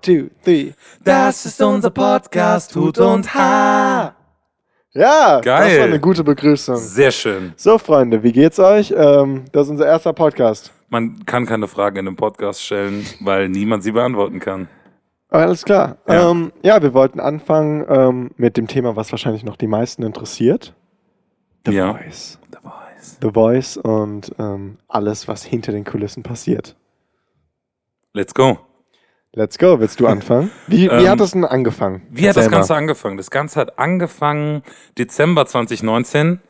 two, three. Das ist unser Podcast Hut und Haar. Ja, Geil. das war eine gute Begrüßung. Sehr schön. So, Freunde, wie geht's euch? Ähm, das ist unser erster Podcast. Man kann keine Fragen in einem Podcast stellen, weil niemand sie beantworten kann. Alles klar. Ja. Ja, ähm, ja wir wollten anfangen ähm, mit dem Thema, was wahrscheinlich noch die meisten interessiert. The Ja. Voice. The Voice. The Voice und ähm, alles, was hinter den Kulissen passiert. Let's go. Let's go. Willst du anfangen? Wie, wie Ähm, hat das denn angefangen? Wie hat das Erzähl mal. Ganze angefangen? Das Ganze hat angefangen Dezember 2019,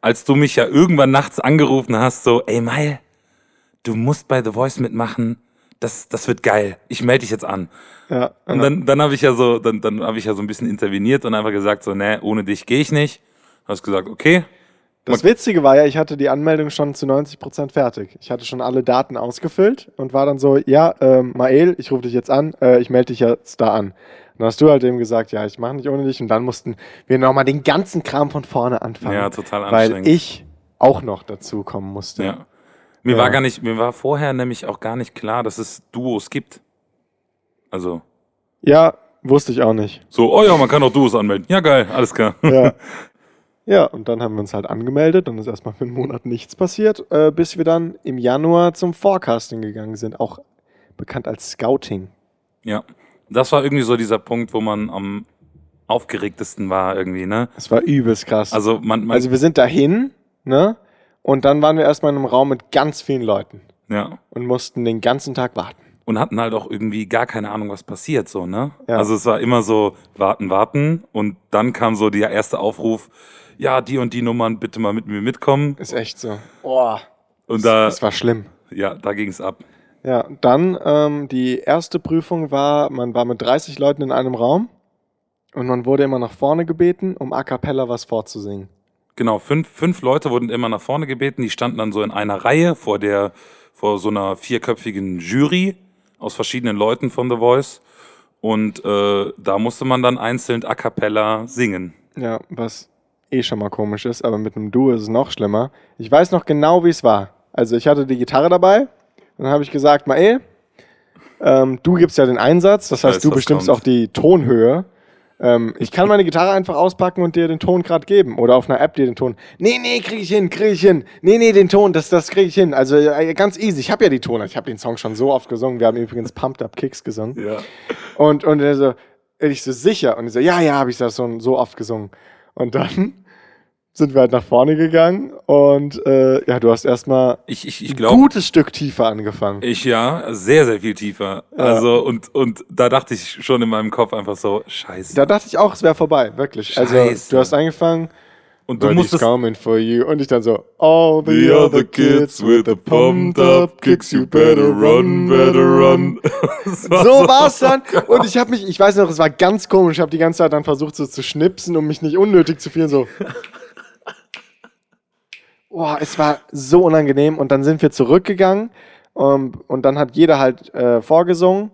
als du mich ja irgendwann nachts angerufen hast, so, ey Mai, du musst bei The Voice mitmachen. Das, das wird geil. Ich melde dich jetzt an. Ja, Und dann, dann habe ich ja so, dann, dann habe ich ja so ein bisschen interveniert und einfach gesagt, so, nee, ohne dich gehe ich nicht. Hast gesagt, okay. Das Witzige war ja, ich hatte die Anmeldung schon zu 90% fertig. Ich hatte schon alle Daten ausgefüllt und war dann so, ja, ähm, Mael, ich rufe dich jetzt an, äh, ich melde dich jetzt da an. Und dann hast du halt eben gesagt, ja, ich mache nicht ohne dich. Und dann mussten wir nochmal den ganzen Kram von vorne anfangen. Ja, total Weil anstrengend. ich auch noch dazu kommen musste. Ja. Mir Ja. war gar nicht, mir war vorher nämlich auch gar nicht klar, dass es Duos gibt. Also, Ja, wusste ich auch nicht. so, oh ja, man kann auch Duos anmelden. Ja, geil, alles klar. Ja. ja, und dann haben wir uns halt angemeldet und ist erstmal für einen Monat nichts passiert, äh, bis wir dann im Januar zum Forecasting gegangen sind. Auch bekannt als Scouting. Ja. Das war irgendwie so dieser Punkt, wo man am aufgeregtesten war irgendwie, ne? Das war übelst krass. Also man, man Also wir sind dahin, ne? Und dann waren wir erstmal in einem Raum mit ganz vielen Leuten ja. und mussten den ganzen Tag warten. Und hatten halt auch irgendwie gar keine Ahnung, was passiert, so, ne? Ja. Also es war immer so, warten, warten. Und dann kam so der erste Aufruf, ja, die und die Nummern bitte mal mit mir mitkommen. Ist echt so. Boah. Und da, Das war schlimm. ja, da ging's ab. Ja, dann ähm, die erste Prüfung war, man war mit 30 Leuten in einem Raum und man wurde immer nach vorne gebeten, um a cappella was vorzusingen. Genau, fünf, fünf Leute wurden immer nach vorne gebeten, die standen dann so in einer Reihe vor der, vor so einer vierköpfigen Jury aus verschiedenen Leuten von The Voice. Und äh, da musste man dann einzeln a cappella singen. Ja, was eh schon mal komisch ist, aber mit einem Duo ist es noch schlimmer. Ich weiß noch genau, wie es war. Also ich hatte die Gitarre dabei, dann habe ich gesagt, Mael, ähm, du gibst ja den Einsatz, das heißt, weiß, du bestimmst kommt. auch die Tonhöhe. Ähm, ich kann meine Gitarre einfach auspacken und dir den Ton gerade geben oder auf einer App dir den Ton. Nee, nee, kriege ich hin, kriege ich hin. Nee, nee, den Ton, das, das kriege ich hin. Also äh, ganz easy. Ich habe ja die Toner. Ich habe den Song schon so oft gesungen. Wir haben übrigens Pumped Up Kicks gesungen. Ja. Und, und er so, ich so, sicher. Und ich so, ja, ja, habe ich das schon so oft gesungen. Und dann sind wir halt nach vorne gegangen und äh, ja, du hast erstmal Ich, ich, ich ein glaube, gutes Stück tiefer angefangen. ich ja, sehr, sehr viel tiefer. Also, und, und da dachte ich schon in meinem Kopf einfach so, scheiße. Da dachte ich auch, es wäre vorbei, wirklich. Also Scheiße. du hast angefangen, und du musstest, coming for you. Und ich dann so, all the, other kids with the pumped up kicks, you better run, better run. War So war's dann. Und ich habe mich, ich weiß noch, es war ganz komisch. Ich habe die ganze Zeit dann versucht, so zu schnipsen, um mich nicht unnötig zu fühlen. So. Boah, es war so unangenehm. Und dann sind wir zurückgegangen. ähm, und dann hat jeder halt äh, vorgesungen,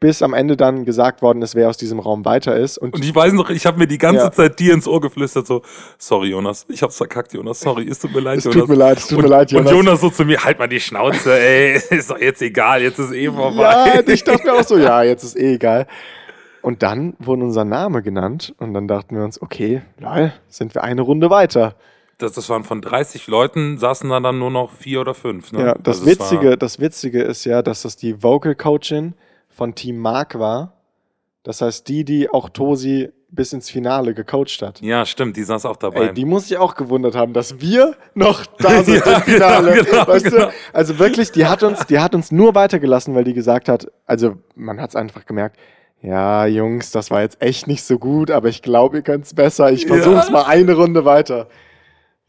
bis am Ende dann gesagt worden ist, wer aus diesem Raum weiter ist. Und, Und ich weiß noch, ich habe mir die ganze Ja. Zeit dir ins Ohr geflüstert, so, sorry Jonas, ich hab's verkackt, Jonas, sorry, es tut mir leid, es Jonas. tut mir leid, es tut und, mir leid, Jonas. Und Jonas so zu mir, halt mal die Schnauze, ey, ist doch jetzt egal, jetzt ist eh vorbei. Ja, ich dachte mir auch so, ja, jetzt ist eh egal. Und dann wurde unser Name genannt und dann dachten wir uns, okay, lol, sind wir eine Runde weiter. Das, das waren von 30 Leuten, saßen da dann nur noch vier oder fünf. Ne? Ja, das Also Witzige, das Witzige ist ja, dass das die Vocal Coachin von Team Mark war. Das heißt, die, die auch Tosi bis ins Finale gecoacht hat. Ja, stimmt, die saß auch dabei. Ey, die muss sich auch gewundert haben, dass wir noch da sind Ja, im Finale. genau, genau, weißt genau. du? Also wirklich, die hat uns, die hat uns nur weitergelassen, weil die gesagt hat, also man hat es einfach gemerkt, ja, Jungs, das war jetzt echt nicht so gut, aber ich glaube, ihr könnt es besser. Ich versuche es Ja. mal eine Runde weiter.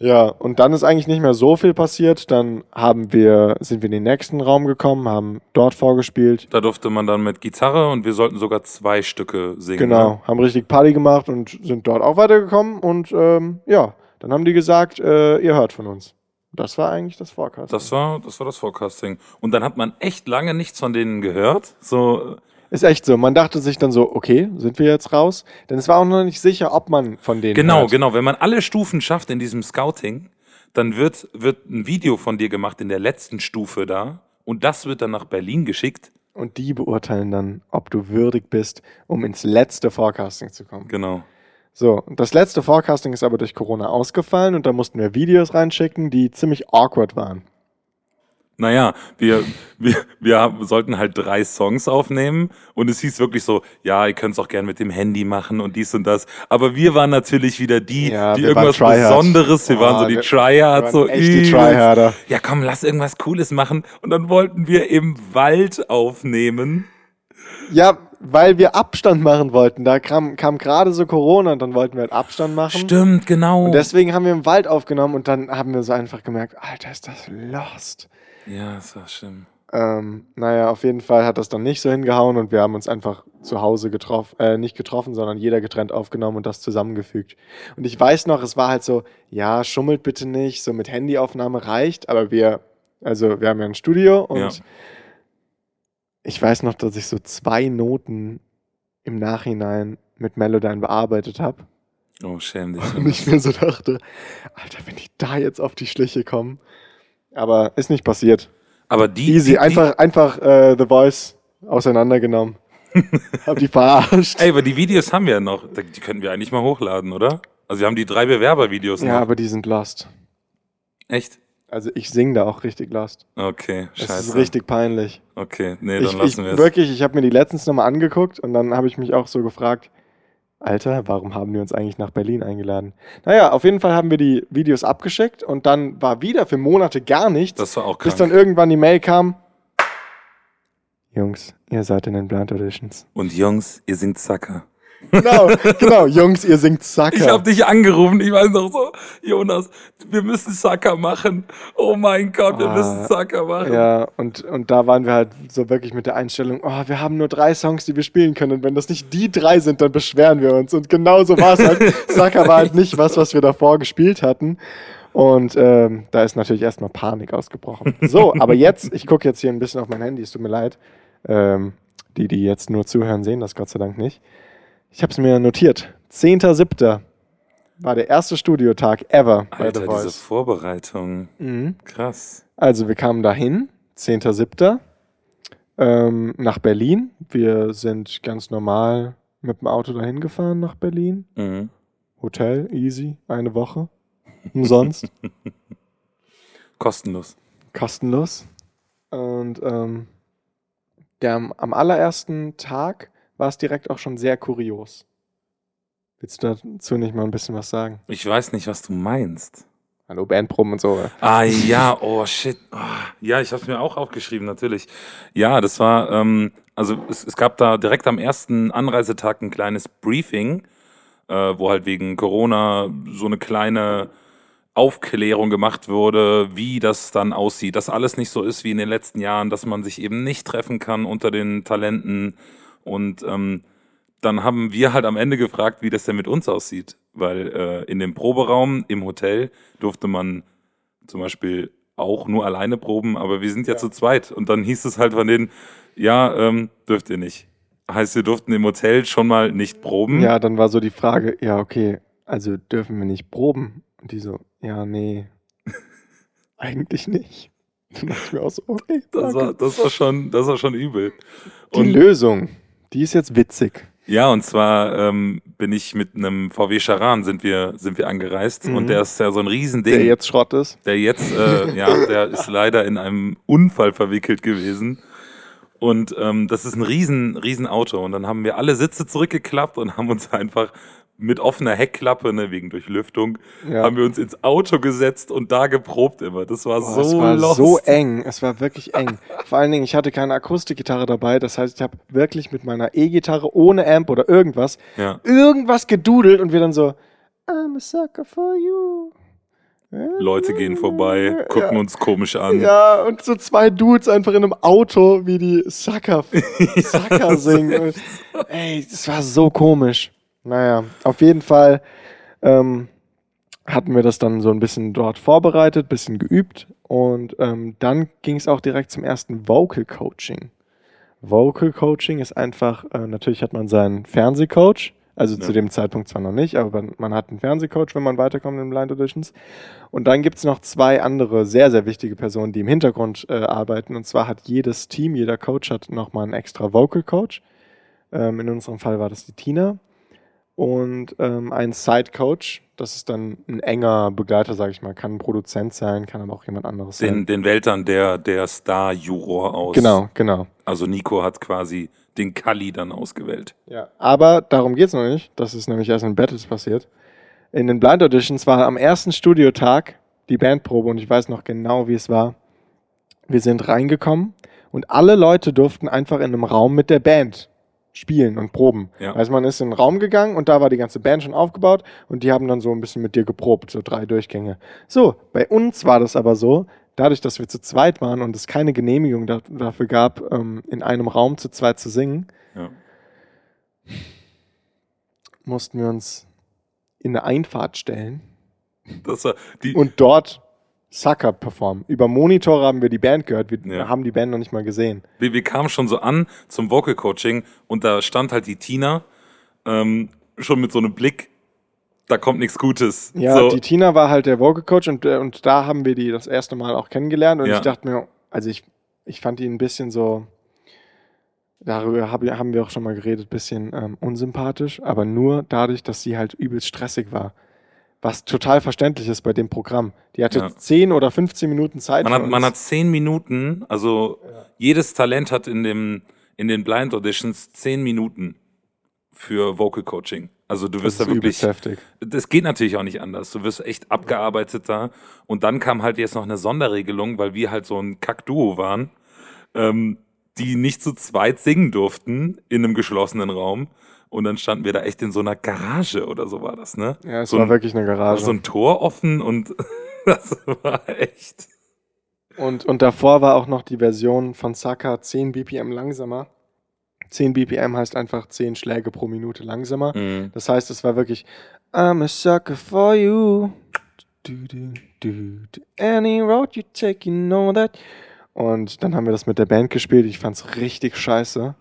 Ja, und dann ist eigentlich nicht mehr so viel passiert. Dann haben wir, sind wir in den nächsten Raum gekommen, haben dort vorgespielt. da durfte man dann mit Gitarre und wir sollten sogar zwei Stücke singen. Genau, Ne? haben richtig Party gemacht und sind dort auch weitergekommen. Und ähm, ja, dann haben die gesagt, äh, ihr hört von uns. Das war eigentlich das Forecast. Das war, das war das Forecasting. Und dann hat man echt lange nichts von denen gehört. So, Ist echt so. Man dachte sich dann so, okay, sind wir jetzt raus? Denn es war auch noch nicht sicher, ob man von denen Genau, hört. genau. Wenn man alle Stufen schafft in diesem Scouting, dann wird, wird ein Video von dir gemacht in der letzten Stufe da und das wird dann nach Berlin geschickt Und die beurteilen dann, ob du würdig bist, um ins letzte Forecasting zu kommen. Genau. So, das letzte Forecasting ist aber durch Corona ausgefallen und da mussten wir Videos reinschicken, die ziemlich awkward waren. Naja, wir, wir, wir sollten halt drei Songs aufnehmen und es hieß wirklich so, ja, ihr könnt es auch gern mit dem Handy machen und dies und das. Aber wir waren natürlich wieder die, Ja, die irgendwas. Besonderes, wir waren so Oh, die Tryhards, so echt die. Tryharder. Ja, komm, lass irgendwas Cooles machen. Und dann wollten wir im Wald aufnehmen. Ja, weil wir Abstand machen wollten. Da kam, kam gerade so Corona und dann wollten wir halt Abstand machen. Stimmt, genau. Und deswegen haben wir im Wald aufgenommen und dann haben wir so einfach gemerkt, Alter, ist das lost. Ja, das war schlimm. Ähm, naja, auf jeden Fall hat das dann nicht so hingehauen und wir haben uns einfach zu Hause getroffen, äh, nicht getroffen, sondern jeder getrennt aufgenommen und das zusammengefügt. Und ich weiß noch, es war halt so, ja, schummelt bitte nicht, so mit Handyaufnahme reicht, aber wir, also wir haben ja ein Studio und Ja. ich weiß noch, dass ich so zwei Noten im Nachhinein mit Melodyne bearbeitet habe Oh, schäm dich. und ich mir so dachte, Alter, wenn die da jetzt auf die Schliche kommen. Aber ist nicht passiert. Aber die. Easy, die, einfach, einfach äh, The Voice auseinandergenommen. Hab die verarscht. Die, ey, aber die Videos haben wir ja noch. Die könnten wir eigentlich mal hochladen, oder? Also wir haben die drei Bewerbervideos ja, noch. aber die sind lost. Echt? Also ich sing da auch richtig lost. Okay, scheiße. ist richtig peinlich. Okay, nee, dann ich, lassen wir es. wirklich, ich habe mir die letztens nochmal angeguckt und dann habe ich mich auch so gefragt, Alter, warum haben die uns eigentlich nach Berlin eingeladen? Naja, auf jeden Fall haben wir die Videos abgeschickt und dann war wieder für Monate gar nichts, Das war auch bis krank. dann irgendwann die Mail kam. Jungs, ihr seid in den Blind Auditions. Und Jungs, ihr singt Sucker. Genau, genau, Jungs, ihr singt Sucker. Ich hab dich angerufen, ich weiß noch so, Jonas, wir müssen Sucker machen. Oh mein Gott, wir Ah, müssen Sucker machen. Ja, und, und da waren wir halt so wirklich mit der Einstellung, oh, wir haben nur drei Songs, die wir spielen können. Und wenn das nicht die drei sind, dann beschweren wir uns. Und genau so war es halt. Sucker war halt nicht was, was wir davor gespielt hatten. Und ähm, da ist natürlich erstmal Panik ausgebrochen. So, aber jetzt, ich gucke jetzt hier ein bisschen auf mein Handy, es tut mir leid. Ähm, die, die jetzt nur zuhören, sehen das Gott sei Dank nicht. Ich habe es mir notiert. 10.7. war der erste Studiotag ever bei Alter, The diese Voice. Vorbereitung. Mhm. Krass. Also wir kamen dahin, 10.7. Ähm, nach Berlin. Wir sind ganz normal mit dem Auto dahin gefahren nach Berlin. Mhm. Hotel, easy, eine Woche. Umsonst, Kostenlos. kostenlos. Und ähm, der, am allerersten Tag war es direkt auch schon sehr kurios. Willst du dazu nicht mal ein bisschen was sagen? Ich weiß nicht, was du meinst. Hallo, Bandproben und so. Ah ja, oh shit. Ah, ja, ich habe es mir auch aufgeschrieben, natürlich. Ja, das war, ähm, also es, es gab da direkt am ersten Anreisetag ein kleines Briefing, äh, wo halt wegen Corona so eine kleine Aufklärung gemacht wurde, wie das dann aussieht, dass alles nicht so ist wie in den letzten Jahren, dass man sich eben nicht treffen kann unter den Talenten. Und ähm, dann haben wir halt am Ende gefragt, wie das denn mit uns aussieht. Weil äh, in dem Proberaum im Hotel durfte man zum Beispiel auch nur alleine proben, aber wir sind ja, Ja. zu zweit. Und dann hieß es halt von denen, ja, ähm, dürft ihr nicht. Heißt, wir durften im Hotel schon mal nicht proben. Ja, dann war so die Frage, ja, okay, also dürfen wir nicht proben? Und die so, ja, nee, eigentlich nicht. Dann dachte ich mir auch so, okay, Das war, das war schon, das war schon übel. Die Und, Lösung, die ist jetzt witzig. ja, und zwar ähm, bin ich mit einem VW Charan sind wir, sind wir angereist Mhm. und der ist ja so ein Riesending. Der jetzt Schrott ist. Der jetzt, äh, ja, der ist leider in einem Unfall verwickelt gewesen. Und ähm, das ist ein riesen, riesen Auto. Und dann haben wir alle Sitze zurückgeklappt und haben uns einfach mit offener Heckklappe, ne, wegen Durchlüftung, Ja. haben wir uns ins Auto gesetzt und da geprobt immer. Das war Boah, so es war lost. so eng. Es war wirklich eng. Vor allen Dingen, ich hatte keine Akustikgitarre dabei. Das heißt, ich habe wirklich mit meiner E-Gitarre ohne Amp oder irgendwas, Ja. irgendwas gedudelt und wir dann so, I'm a sucker for you. Leute gehen vorbei, gucken uns komisch an. Ja, und so zwei Dudes einfach in einem Auto, wie die Sucker, Sucker singen. Ey, das war so komisch. Naja, auf jeden Fall ähm, hatten wir das dann so ein bisschen dort vorbereitet, bisschen geübt und ähm, dann ging es auch direkt zum ersten Vocal Coaching. Vocal Coaching ist einfach, äh, natürlich hat man seinen Fernsehcoach, Also Ja. zu dem Zeitpunkt zwar noch nicht, aber man hat einen Fernsehcoach, wenn man weiterkommt in Blind Auditions. Und dann gibt es noch zwei andere sehr, sehr wichtige Personen, die im Hintergrund äh, arbeiten. Und zwar hat jedes Team, jeder Coach hat nochmal einen extra Vocal Coach. Ähm, in unserem Fall war das die Tina. Und ähm, ein Side Coach, das ist dann ein enger Begleiter, sage ich mal. Kann ein Produzent sein, kann aber auch jemand anderes sein. Den, den Weltern der, der Star-Juror aus. Genau, genau. Also Nico hat quasi den Kali dann ausgewählt. Ja. Aber darum geht es noch nicht. Das ist nämlich erst in Battles passiert. In den Blind Auditions war am ersten Studiotag die Bandprobe und ich weiß noch genau, wie es war. Wir sind reingekommen und alle Leute durften einfach in einem Raum mit der Band spielen und proben. Ja. Also man ist in den Raum gegangen und da war die ganze Band schon aufgebaut und die haben dann so ein bisschen mit dir geprobt, so drei Durchgänge. So, bei uns war das aber so, dadurch, dass wir zu zweit waren und es keine Genehmigung da, dafür gab, ähm, in einem Raum zu zweit zu singen, Ja. mussten wir uns in eine Einfahrt stellen und dort Sucker performen. Über Monitore haben wir die Band gehört, wir Ja. haben die Band noch nicht mal gesehen. wir, wir kamen schon so an zum Vocal Coaching und da stand halt die Tina ähm, schon mit so einem Blick, da kommt nichts Gutes. Ja, so, die Tina war halt der Vocal Coach und, äh, und da haben wir die das erste Mal auch kennengelernt und Ja. ich dachte mir, also ich, ich fand die ein bisschen so, darüber hab, haben wir auch schon mal geredet, bisschen ähm, unsympathisch, aber nur dadurch, dass sie halt übelst stressig war. Was total verständlich ist bei dem Programm. Die hatte Ja. 10 oder 15 Minuten Zeit. man, hat, man hat zehn Minuten, also jedes Talent hat in, dem, in den Blind Auditions zehn Minuten für Vocal Coaching. Also du wirst da wirklich heftig. das geht natürlich auch nicht anders. Du wirst echt abgearbeitet da. Und dann kam halt jetzt noch eine Sonderregelung, weil wir halt so ein Kack-Duo waren, ähm, die nicht zu zweit singen durften in einem geschlossenen Raum. Und dann standen wir da echt in so einer Garage oder so war das, ne? Ja, es so war ein, wirklich eine Garage. so ein Tor offen und das war echt. Und, und davor war auch noch die Version von Saka 10 BPM langsamer. 10 BPM heißt einfach 10 Schläge pro Minute langsamer. Mhm. Das heißt, es war wirklich I'm a sucker for you. Du, du, du, du. Any road you take, you know that. Und dann haben wir das mit der Band gespielt. Ich fand's richtig scheiße.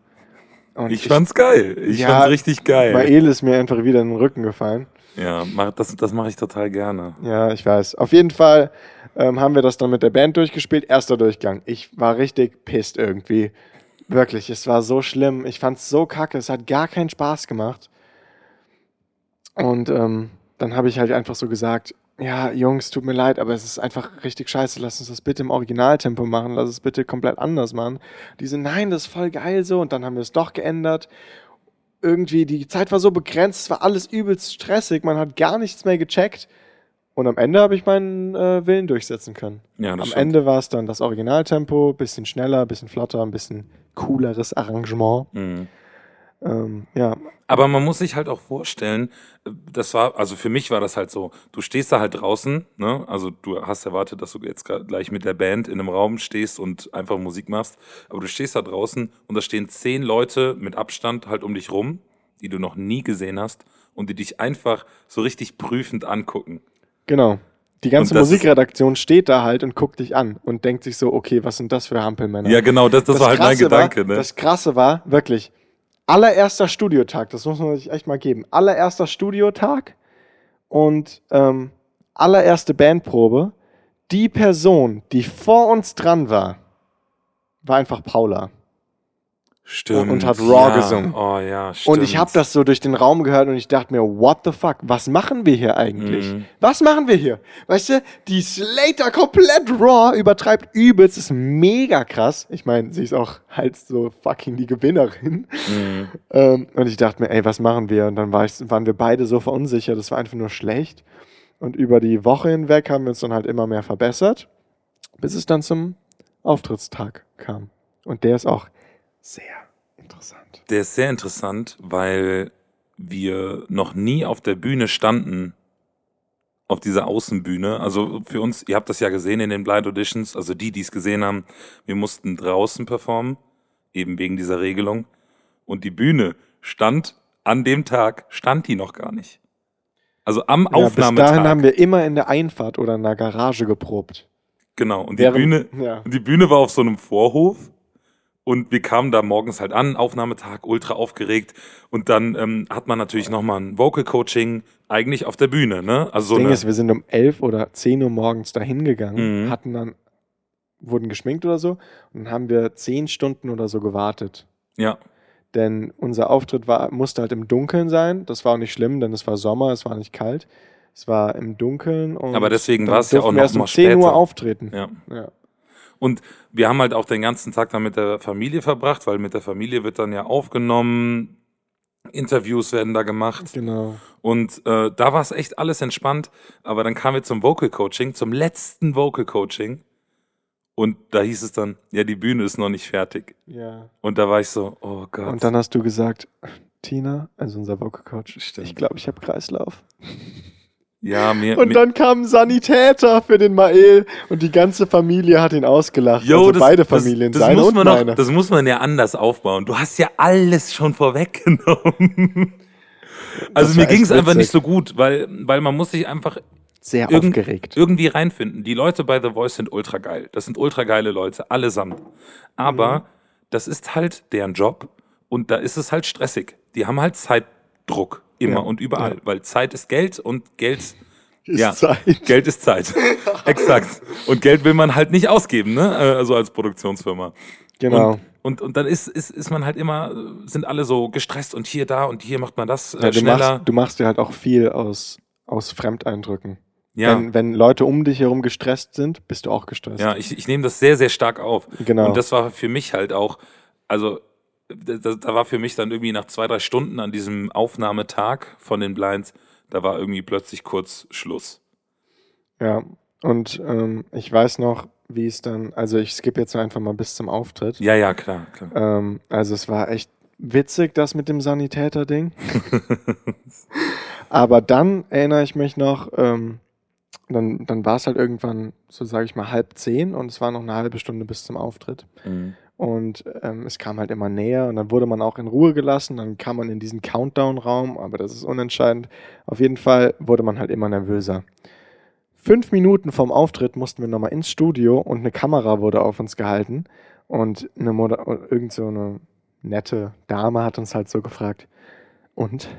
Und Ich fand's geil. Ich Ja, fand's richtig geil. Mael ist mir einfach wieder in den Rücken gefallen. Ja, mach, das, das mache ich total gerne. Ja, ich weiß. Auf jeden Fall ähm, haben wir das dann mit der Band durchgespielt. Erster Durchgang. Ich war richtig pisst irgendwie. Wirklich, es war so schlimm. Ich fand's so kacke. Es hat gar keinen Spaß gemacht. Und ähm, dann habe ich halt einfach so gesagt, ja, Jungs, tut mir leid, aber es ist einfach richtig scheiße. Lass uns das bitte im Originaltempo machen. Lass es bitte komplett anders machen. Die so, nein, das ist voll geil so. Und dann haben wir es doch geändert. Irgendwie, die Zeit war so begrenzt, es war alles übelst stressig. Man hat gar nichts mehr gecheckt. Und am Ende habe ich meinen äh, Willen durchsetzen können. Ja, Am stimmt. Ende war es dann das Originaltempo, bisschen schneller, bisschen flotter, ein bisschen cooleres Arrangement. Mhm. Ähm, ja, Aber man muss sich halt auch vorstellen, äh, das war, also für mich war das halt so, du stehst da halt draußen, ne? Also du hast erwartet, dass du jetzt gleich mit der Band in einem Raum stehst und einfach Musik machst, aber du stehst da draußen und da stehen zehn Leute mit Abstand halt um dich rum, die du noch nie gesehen hast und die dich einfach so richtig prüfend angucken. genau. Die ganze das Musikredaktion steht da halt und guckt dich an und denkt sich so, okay, was sind das für Hampelmänner? Ja, genau, das, das, war halt mein Gedanke, war, ne? Das Krasse war, wirklich, allererster Studiotag, das muss man sich echt mal geben. Allererster Studiotag und ähm, allererste Bandprobe. Die Person, die vor uns dran war, war einfach Paula. Stimmt. und hat Raw ja. gesungen. Oh ja, stimmt. Und ich habe das so durch den Raum gehört und ich dachte mir, what the fuck, was machen wir hier eigentlich? Mhm. Was machen wir hier? Weißt du, die Slater komplett raw übertreibt übelst, ist mega krass. Ich meine, sie ist auch halt so fucking die Gewinnerin. Mhm. Ähm, und ich dachte mir, ey, was machen wir? Und dann war ich, waren wir beide so verunsichert, das war einfach nur schlecht. Und über die Woche hinweg haben wir uns dann halt immer mehr verbessert, bis es dann zum Auftrittstag kam. Und der ist auch sehr interessant. Der ist sehr interessant, weil wir noch nie auf der Bühne standen, auf dieser Außenbühne. Also für uns, ihr habt das ja gesehen in den Blind Auditions, also die, die es gesehen haben, wir mussten draußen performen, eben wegen dieser Regelung. Und die Bühne stand an dem Tag, stand die noch gar nicht. Also am Ja, bis dahin Aufnahmetag. haben wir immer in der Einfahrt oder in der Garage geprobt. genau. Und die Während- Bühne, ja. die Bühne war auf so einem Vorhof Und wir kamen da morgens halt an, Aufnahmetag, ultra aufgeregt. Und dann ähm, hat man natürlich nochmal ein Vocal Coaching eigentlich auf der Bühne. Ne? Also Das so Ding ist, wir sind um 11 oder 10 Uhr morgens dahin gegangen, Mhm. hatten dann, wurden geschminkt oder so und dann haben wir 10 Stunden oder so gewartet. ja, Denn unser Auftritt war, musste halt im Dunkeln sein. Das war auch nicht schlimm, denn es war Sommer, es war nicht kalt. Es war im Dunkeln und Aber deswegen war es ja auch wir noch erst um mal 10 Uhr später. auftreten. ja. Ja. Und wir haben halt auch den ganzen Tag dann mit der Familie verbracht, weil mit der Familie wird dann ja aufgenommen, Interviews werden da gemacht. Genau. Und äh, da war es echt alles entspannt. Aber dann kamen wir zum Vocal Coaching, zum letzten Vocal Coaching. Und da hieß es dann, ja, die Bühne ist noch nicht fertig. Ja. Und da war ich so, oh Gott. Und dann hast du gesagt, Tina, also unser Vocal Coach, Stimmt. ich glaube, ich habe Kreislauf. Ja, mir, Und dann kam ein Sanitäter für den Mael und die ganze Familie hat ihn ausgelacht. Jo, also das- beide das- Familien, das, seine muss und man noch, meine. Das muss man ja anders aufbauen. Du hast ja alles schon vorweggenommen. Also Das mir ging es einfach nicht so gut, weil, weil man muss sich einfach Sehr irgend- aufgeregt. irgendwie reinfinden. Die Leute bei The Voice sind ultra geil. Das sind ultra geile Leute, allesamt. Aber Mhm. das ist halt deren Job und da ist es halt stressig. Die haben halt Zeitdruck immer Ja, und überall, ja. weil Zeit ist Geld und Geld Ist ja, Zeit. Geld ist Zeit. Exakt. Und Geld will man halt nicht ausgeben, ne? Äh, Also als Produktionsfirma. Genau. Und, und, und dann ist, ist, ist man halt immer, sind alle so gestresst und hier, da und hier macht man das äh, ja, du, schneller. machst, du machst dir halt auch viel aus, aus Fremdeindrücken. ja, Wenn, wenn Leute um dich herum gestresst sind, bist du auch gestresst. ja ich, ich nehme das sehr, sehr stark auf. Genau. Und das war für mich halt auch, also da, da war für mich dann irgendwie nach zwei, drei Stunden an diesem Aufnahmetag von den Blinds, da war irgendwie plötzlich kurz Schluss. Ja, und ähm, ich weiß noch, wie es dann, also ich skippe jetzt einfach mal bis zum Auftritt. Ja, ja, klar, klar. Ähm, also es war echt witzig, das mit dem Sanitäter-Ding. Aber dann erinnere ich mich noch, ähm, dann, dann war es halt irgendwann, so sage ich mal, halb zehn und es war noch eine halbe Stunde bis zum Auftritt. Mhm. Und ähm, es kam halt immer näher und dann wurde man auch in Ruhe gelassen. Dann kam man in diesen Countdown-Raum, aber das ist unentscheidend. Auf jeden Fall wurde man halt immer nervöser. Fünf Minuten vorm Auftritt mussten wir nochmal ins Studio und eine Kamera wurde auf uns gehalten. Und eine irgend so eine nette Dame hat uns halt so gefragt: Und?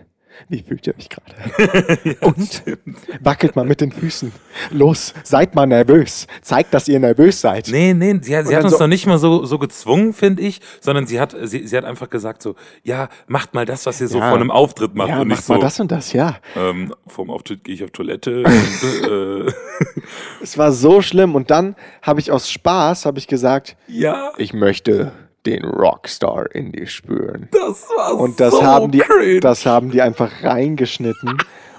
Wie fühlt ihr euch gerade? und? Wackelt mal mit den Füßen. Los, seid mal nervös. Zeigt, dass ihr nervös seid. Nee, nee, sie, hat- sie hat uns so- noch nicht mal so, so gezwungen, finde ich, sondern sie hat, sie, sie hat einfach gesagt so, ja, macht mal das, was ihr so Ja. vor einem Auftritt macht ja, und nicht macht so, mal das und das, ja. ähm, vorm Auftritt gehe ich auf Toilette und, äh, Es war so schlimm und dann habe ich aus Spaß habe ich gesagt, ja, ich möchte den Rockstar in dir spüren. das war Und das so haben die cringe. das haben die einfach reingeschnitten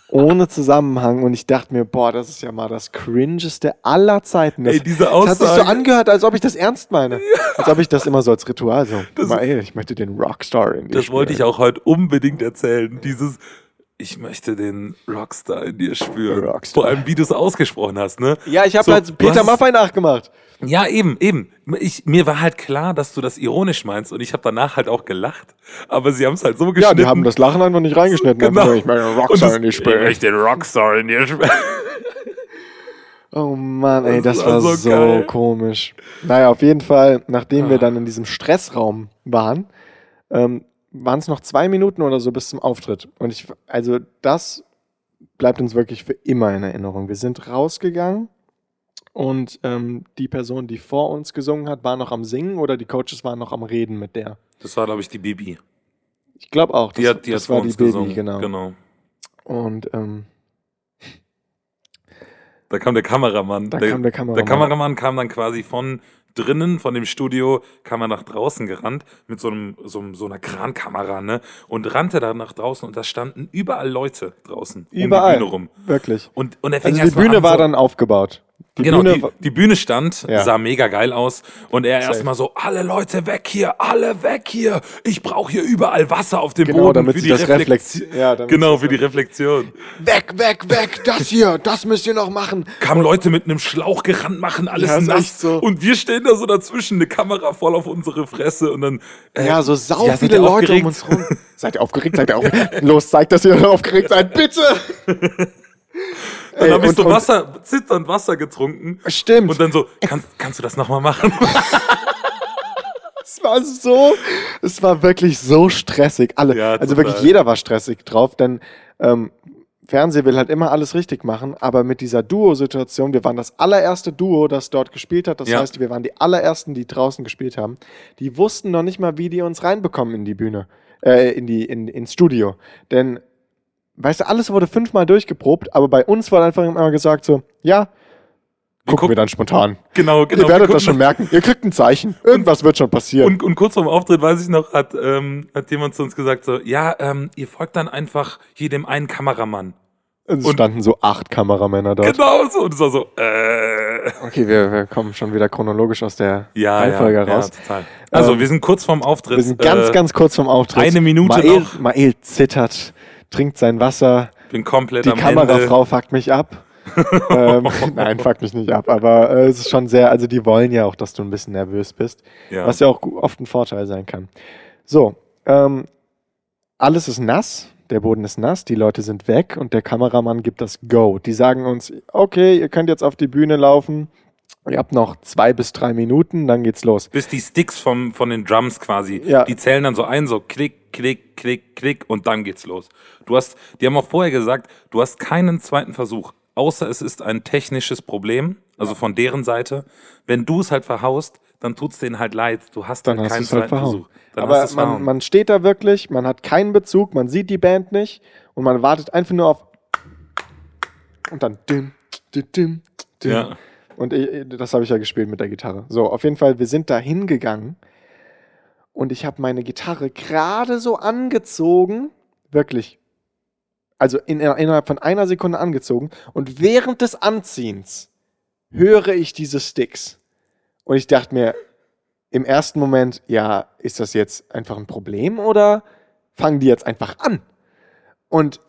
ohne Zusammenhang und ich dachte mir, boah, das ist ja mal das cringeste aller Zeiten. Das, Ey, diese das hat sich so Aussage. angehört, als ob ich das ernst meine. Als ob ich das immer so als Ritual so, mal, ey, ich möchte den Rockstar in dir Das spüren. wollte ich auch heute unbedingt erzählen. Dieses, ich möchte den Rockstar in dir spüren. Rockstar. Vor allem, wie du es ausgesprochen hast, ne? Ja, ich habe So, halt Peter Maffay nachgemacht. Ja, eben, eben. Ich, mir war halt klar, dass du das ironisch meinst und ich habe danach halt auch gelacht. Aber sie haben es halt so Ja, geschnitten. die haben das Lachen einfach nicht reingeschnitten. Genau. Ich Und Rockstar das- in dir Ich spüren. möchte den Rockstar in dir spüren. Oh Mann, ey, Das das, war so so, komisch. Naja, auf jeden Fall, nachdem wir Ah. dann in diesem Stressraum waren, ähm, waren es noch zwei Minuten oder so bis zum Auftritt. Und ich, also das bleibt uns wirklich für immer in Erinnerung. Wir sind rausgegangen und ähm, die Person, die vor uns gesungen hat, war noch am Singen oder die Coaches waren noch am Reden mit der. Das war, glaube ich, die Bibi. Ich glaube auch. Die hat, die das hat vor war uns die Baby, gesungen. genau. genau. Und ähm, Da kam der Kameramann. da der, kam der Kameramann. der Kameramann kam dann quasi von drinnen, von dem Studio, kam er nach draußen gerannt mit so, einem, so, so einer Krankamera, ne? Und rannte dann nach draußen und da standen überall Leute draußen Überall. um die Bühne rum. Wirklich. Und, und er fing Also die Bühne an, war so, dann aufgebaut. Die genau, Bühne die, die Bühne stand, Ja. sah mega geil aus und er erstmal so, alle Leute weg hier, alle weg hier, ich brauche hier überall Wasser auf dem Genau, Boden damit für sie die das Reflexion. reflekt- ja, damit genau, für die Reflexion. Weg, weg, weg, das hier, das müsst ihr noch machen. Kamen Leute mit einem Schlauch gerannt, machen alles Ja, nass so. und wir stehen da so dazwischen, eine Kamera voll auf unsere Fresse und dann äh, Ja, so sau ja, viele Leute aufgeregt? um uns rum. Seid ihr aufgeregt? Seid ihr aufgeregt? Los, zeigt, dass ihr aufgeregt seid, bitte! Dann habe ich so und- Wasser, zitternd Wasser getrunken Stimmt. und dann so, kannst, kannst du das nochmal machen? Es war so, es war wirklich so stressig. Alle, Ja, also wirklich jeder war stressig drauf, denn ähm, Fernsehen will halt immer alles richtig machen, aber mit dieser Duo-Situation, wir waren das allererste Duo, das dort gespielt hat, das Ja. heißt, wir waren die allerersten, die draußen gespielt haben, die wussten noch nicht mal, wie die uns reinbekommen in die Bühne, äh, in die, in, ins Studio. Denn, weißt du, alles wurde fünfmal durchgeprobt, aber bei uns wurde einfach immer gesagt so, ja, gucken gucken- wir dann spontan. Genau, genau. Ihr werdet wir das schon merken. Ihr kriegt ein Zeichen. Irgendwas wird schon passieren. Und, und kurz vorm Auftritt, weiß ich noch, hat, ähm, hat jemand zu uns gesagt so, ja, ähm, ihr folgt dann einfach hier dem einen Kameramann. es und- standen so acht Kameramänner dort. Genau so. Und es war so, äh, Okay, wir, wir kommen schon wieder chronologisch aus der ja, Reihenfolge ja, raus. Ja, total. Also, Ähm, wir sind kurz vorm Auftritt. wir sind ganz, äh, ganz kurz vom Auftritt. eine Minute Mael, noch. Mael zittert, trinkt sein Wasser. bin komplett Die am Kamerafrau fuckt mich ab. ähm, nein, fuckt mich nicht ab. Aber äh, es ist schon sehr, also die wollen ja auch, dass du ein bisschen nervös bist. Ende. Ja. Was ja auch oft ein Vorteil sein kann. So, ähm, alles ist nass, der Boden ist nass, die Leute sind weg und der Kameramann gibt das Go. Die sagen uns, okay, ihr könnt jetzt auf die Bühne laufen, ihr habt noch zwei bis drei Minuten, dann geht's los. Bis die Sticks vom, von den Drums quasi, Ja. die zählen dann so ein, so klick, klick, klick, klick und dann geht's los. Du hast, die haben auch vorher gesagt, du hast keinen zweiten Versuch, außer es ist ein technisches Problem, also von deren Seite. Wenn du es halt verhaust, dann tut's denen halt leid. Du hast Dann dann hast keinen halt zweiten verhauen. Versuch. Dann Aber man, man steht da wirklich, man hat keinen Bezug, man sieht die Band nicht und man wartet einfach nur auf und dann dim, dim, dim, dim. Ja. Und ich, das habe ich ja gespielt mit der Gitarre. So, auf jeden Fall, wir sind da hingegangen und ich habe meine Gitarre gerade so angezogen, wirklich, also in, innerhalb von einer Sekunde angezogen und während des Anziehens höre ich diese Sticks und ich dachte mir im ersten Moment, ja, ist das jetzt einfach ein Problem oder fangen die jetzt einfach an? Und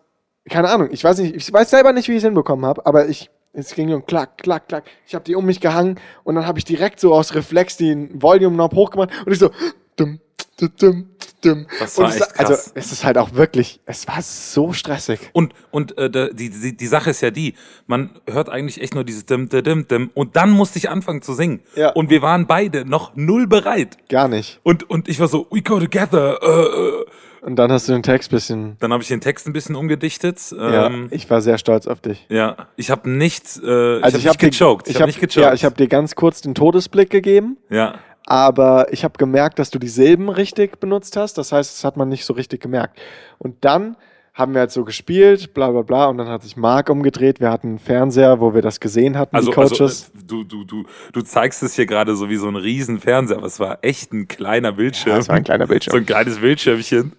keine Ahnung, ich weiß nicht, ich weiß selber nicht, wie ich es hinbekommen habe, aber ich, es ging nur klack, klack, klack. Ich habe die um mich gehangen und dann habe ich direkt so aus Reflex den Volume noch hochgemacht und ich so, dum, Das Und war es, echt Also, krass. es ist halt auch wirklich, es war so stressig. Und, und äh, die, die, die Sache ist ja die, man hört eigentlich echt nur dieses dim, dim, dim, und dann musste ich anfangen zu singen. Ja. Und wir waren beide noch null bereit. Gar nicht. Und, und ich war so, we go together. Äh, äh. Und dann hast du den Text bisschen, Dann habe ich den Text ein bisschen umgedichtet. ja, Ähm, ich war sehr stolz auf dich. ja. ich habe nicht, äh, Also ich habe dir- nicht gechoked. Ich, ich habe hab, nicht gechoked. Ja, ich habe dir ganz kurz den Todesblick gegeben. ja. Aber ich habe gemerkt, dass du die Silben richtig benutzt hast. Das heißt, das hat man nicht so richtig gemerkt. Und dann haben wir halt so gespielt, bla bla bla, und dann hat sich Mark umgedreht. Wir hatten einen Fernseher, wo wir das gesehen hatten, Also, die Coaches. also du, du, du, du zeigst es hier gerade so wie so ein riesen Fernseher, aber es war echt ein kleiner Bildschirm. ja, es war ein kleiner so Bildschirm. ein kleines Bildschirmchen.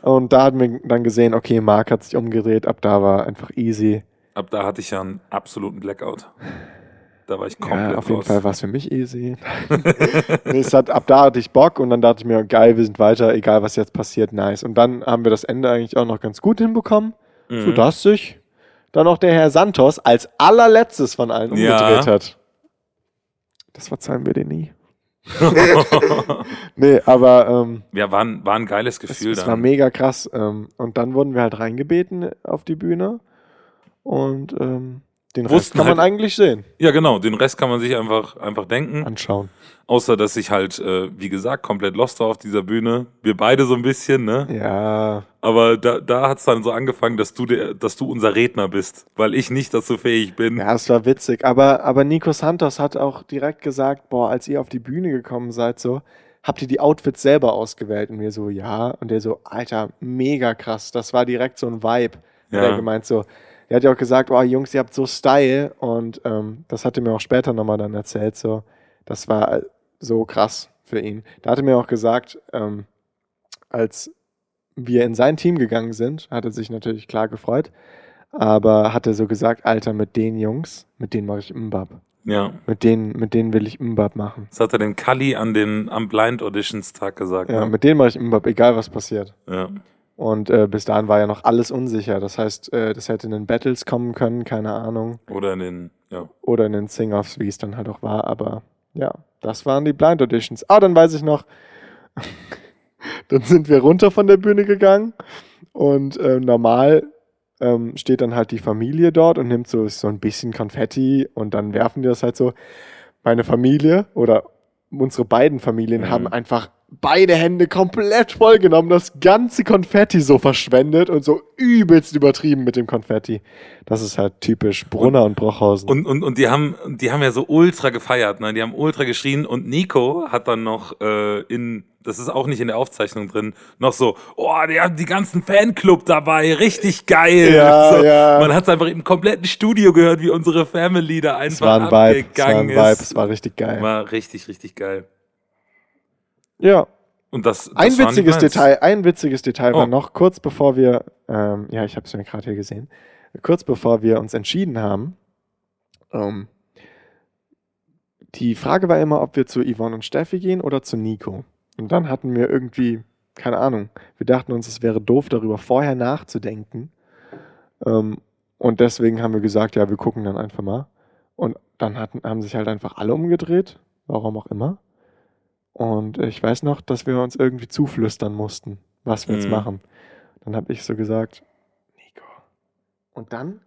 Und da hatten wir dann gesehen, okay, Mark hat sich umgedreht, ab da war einfach easy. Ab da hatte ich ja einen absoluten Blackout. Da war ich komplett Ja, auf jeden raus. Fall war es für mich easy. nee, es hat, ab da hatte ich Bock und dann dachte ich mir, geil, wir sind weiter, egal was jetzt passiert, nice. Und dann haben wir das Ende eigentlich auch noch ganz gut hinbekommen, Mhm. sodass sich dann auch der Herr Santos als allerletztes von allen Ja. umgedreht hat. Das verzeihen wir dir nie. nee, aber ähm, Ja, war ein, war ein geiles es, Gefühl es dann. war mega krass. Ähm, und dann wurden wir halt reingebeten auf die Bühne und ähm, den Rest kann man halt- eigentlich sehen, ja, genau. Den Rest kann man sich einfach, einfach denken. anschauen. Außer, dass ich halt, äh, wie gesagt, komplett lost war auf dieser Bühne. Wir beide so ein bisschen, ne? Ja, Aber da, da hat es dann so angefangen, dass du, der, dass du unser Redner bist, weil ich nicht dazu fähig bin. Ja, es war witzig. Aber, aber Nico Santos hat auch direkt gesagt, boah, als ihr auf die Bühne gekommen seid, so, habt ihr die Outfits selber ausgewählt? Und wir so, ja. Und der so, Alter, mega krass. Das war direkt so ein Vibe. Ja. Der gemeint so, er hat ja auch gesagt, oh Jungs, ihr habt so Style. Und ähm, das hat er mir auch später nochmal dann erzählt, so, das war äh, so krass für ihn. Da hat er mir auch gesagt, ähm, als wir in sein Team gegangen sind, hat er sich natürlich klar gefreut, aber hat er so gesagt, Alter, mit den Jungs, mit denen mache ich Mbab. Ja. Mit denen, mit denen will ich Mbab machen. Das hat er den Kali an den, am Blind Auditions Tag gesagt. Ja, ne? mit denen mache ich Mbab, egal was passiert. ja. Und äh, bis dahin war ja noch alles unsicher. Das heißt, äh, das hätte in den Battles kommen können, keine Ahnung. Oder in den, ja. Oder in den Sing-Offs, wie es dann halt auch war. Aber ja, das waren die Blind Auditions. Ah, dann weiß ich noch, dann sind wir runter von der Bühne gegangen und äh, normal ähm, steht dann halt die Familie dort und nimmt so, so ein bisschen Konfetti und dann werfen die das halt so. Meine Familie oder unsere beiden Familien Mhm. haben einfach beide Hände komplett vollgenommen, das ganze Konfetti so verschwendet und so übelst übertrieben mit dem Konfetti. Das ist halt typisch Brunner und, Brochhausen. Und, und, und die haben, die haben ja so ultra gefeiert, ne? Die haben ultra geschrien und Nico hat dann noch äh, in, das ist auch nicht in der Aufzeichnung drin, noch so, oh, die haben die ganzen Fanclub dabei, richtig geil. Ja, so, ja. Man hat es einfach im kompletten Studio gehört, wie unsere Family da es einfach war ein Vibe, es war ein abgegangen Vibe, ist. es war richtig geil. War richtig, richtig geil. Ja, Und das, das ein witziges. Detail, ein witziges Detail Oh. war noch kurz bevor wir, ähm, ja, ich habe es mir gerade hier gesehen, kurz bevor wir uns entschieden haben, ähm, die Frage war immer, ob wir zu Yvonne und Steffi gehen oder zu Nico. Und dann hatten wir irgendwie, keine Ahnung, wir dachten uns, es wäre doof, darüber vorher nachzudenken. Ähm, und deswegen haben wir gesagt, ja, wir gucken dann einfach mal. Und dann hatten, haben sich halt einfach alle umgedreht, warum auch immer. Und ich weiß noch, dass wir uns irgendwie zuflüstern mussten, was wir jetzt Mhm. machen. Dann habe ich so gesagt, Nico. Und dann,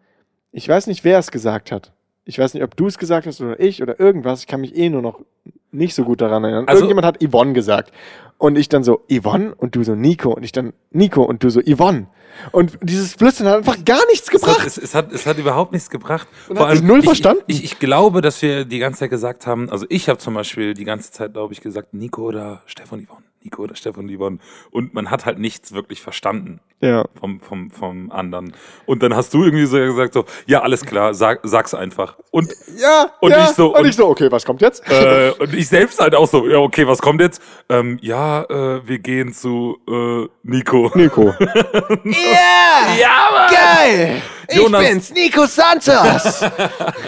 ich weiß nicht, wer es gesagt hat. Ich weiß nicht, ob du es gesagt hast oder ich oder irgendwas. Ich kann mich eh nur noch nicht so gut daran erinnern. Also- Irgendjemand hat Yvonne gesagt. Und ich dann so, Yvonne? Und du so, Nico. Und ich dann, Nico. Und du so, Yvonne. Und dieses Flüstern hat einfach gar nichts Es hat, gebracht. es, es, hat, es hat überhaupt nichts gebracht. Und hat sich null ich, verstanden. Ich, ich glaube, dass wir die ganze Zeit gesagt haben, also ich habe zum Beispiel die ganze Zeit, glaube ich, gesagt, Nico oder Stefan Yvonne. Nico oder Stefan Yvonne. Und man hat halt nichts wirklich verstanden Ja. vom, vom, vom anderen. Und dann hast du irgendwie so gesagt, so, ja, alles klar, sag, sag's einfach. Und, Ja. Und ja. ich so- Und und- ich so, okay, was kommt jetzt? äh, und ich selbst halt auch so, ja, okay, was kommt jetzt? Ähm, ja, äh, wir gehen zu äh, Nico. Nico. Ja! Ja, Mann! Geil! Jonas- Ich bin's, Nico Santos!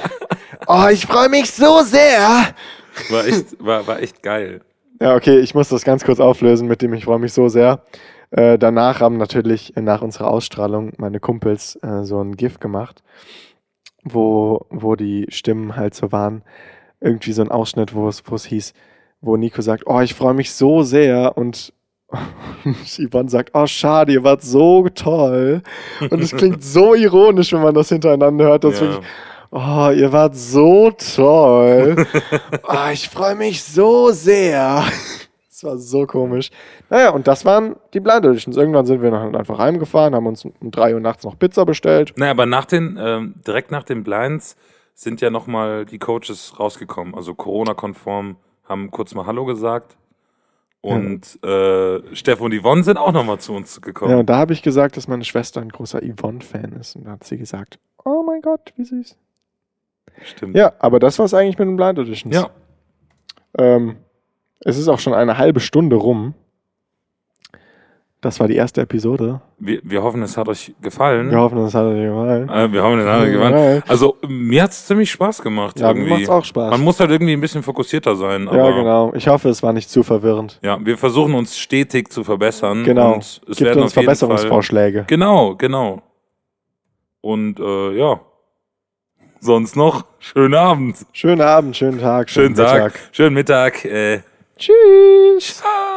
oh, ich freue mich so sehr! War echt, war, war echt geil. Ja, okay, ich muss das ganz kurz auflösen, mit dem ich freue mich so sehr. Äh, danach haben natürlich äh, nach unserer Ausstrahlung meine Kumpels äh, so ein GIF gemacht, wo, wo die Stimmen halt so waren. Irgendwie so ein Ausschnitt, wo es, wo es hieß, wo Nico sagt, oh, ich freue mich so sehr und Yvonne sagt, oh, schade, ihr wart so toll. Und es klingt so ironisch, wenn man das hintereinander hört. Das Ja. wirklich, oh, ihr wart so toll. oh, ich freue mich so sehr. Das war so komisch. Naja, und das waren die Blind Editions. Irgendwann sind wir dann einfach heimgefahren, haben uns um 3 Uhr nachts noch Pizza bestellt. Naja, aber nach den, ähm, direkt nach den Blinds sind ja nochmal die Coaches rausgekommen. Also Corona-konform haben kurz mal Hallo gesagt. Und äh, Steff und Yvonne sind auch nochmal zu uns gekommen. Ja, und da habe ich gesagt, dass meine Schwester ein großer Yvonne-Fan ist. Und da hat sie gesagt, oh mein Gott, wie süß. Stimmt. Ja, aber das war es eigentlich mit den Blind Editions. Ja. Ähm, es ist auch schon eine halbe Stunde rum. Das war die erste Episode. Wir, wir hoffen, es hat euch gefallen. Wir hoffen, es hat euch gefallen. Äh, wir hoffen, es hat euch gefallen. Also, mir hat es ziemlich Spaß gemacht. Ja, mir irgendwie. macht's auch Spaß. Man muss halt irgendwie ein bisschen fokussierter sein. Ja, genau. Ich hoffe, es war nicht zu verwirrend. Ja, wir versuchen uns stetig zu verbessern. Genau. Und es Gibt werden uns jeden Fall, Verbesserungsvorschläge. Genau, genau. Und äh, ja. Sonst noch schönen Abend, Schönen Abend, schönen Tag, schönen Mittag. Tag, schönen Mittag. Äh, Tschüss. ciao.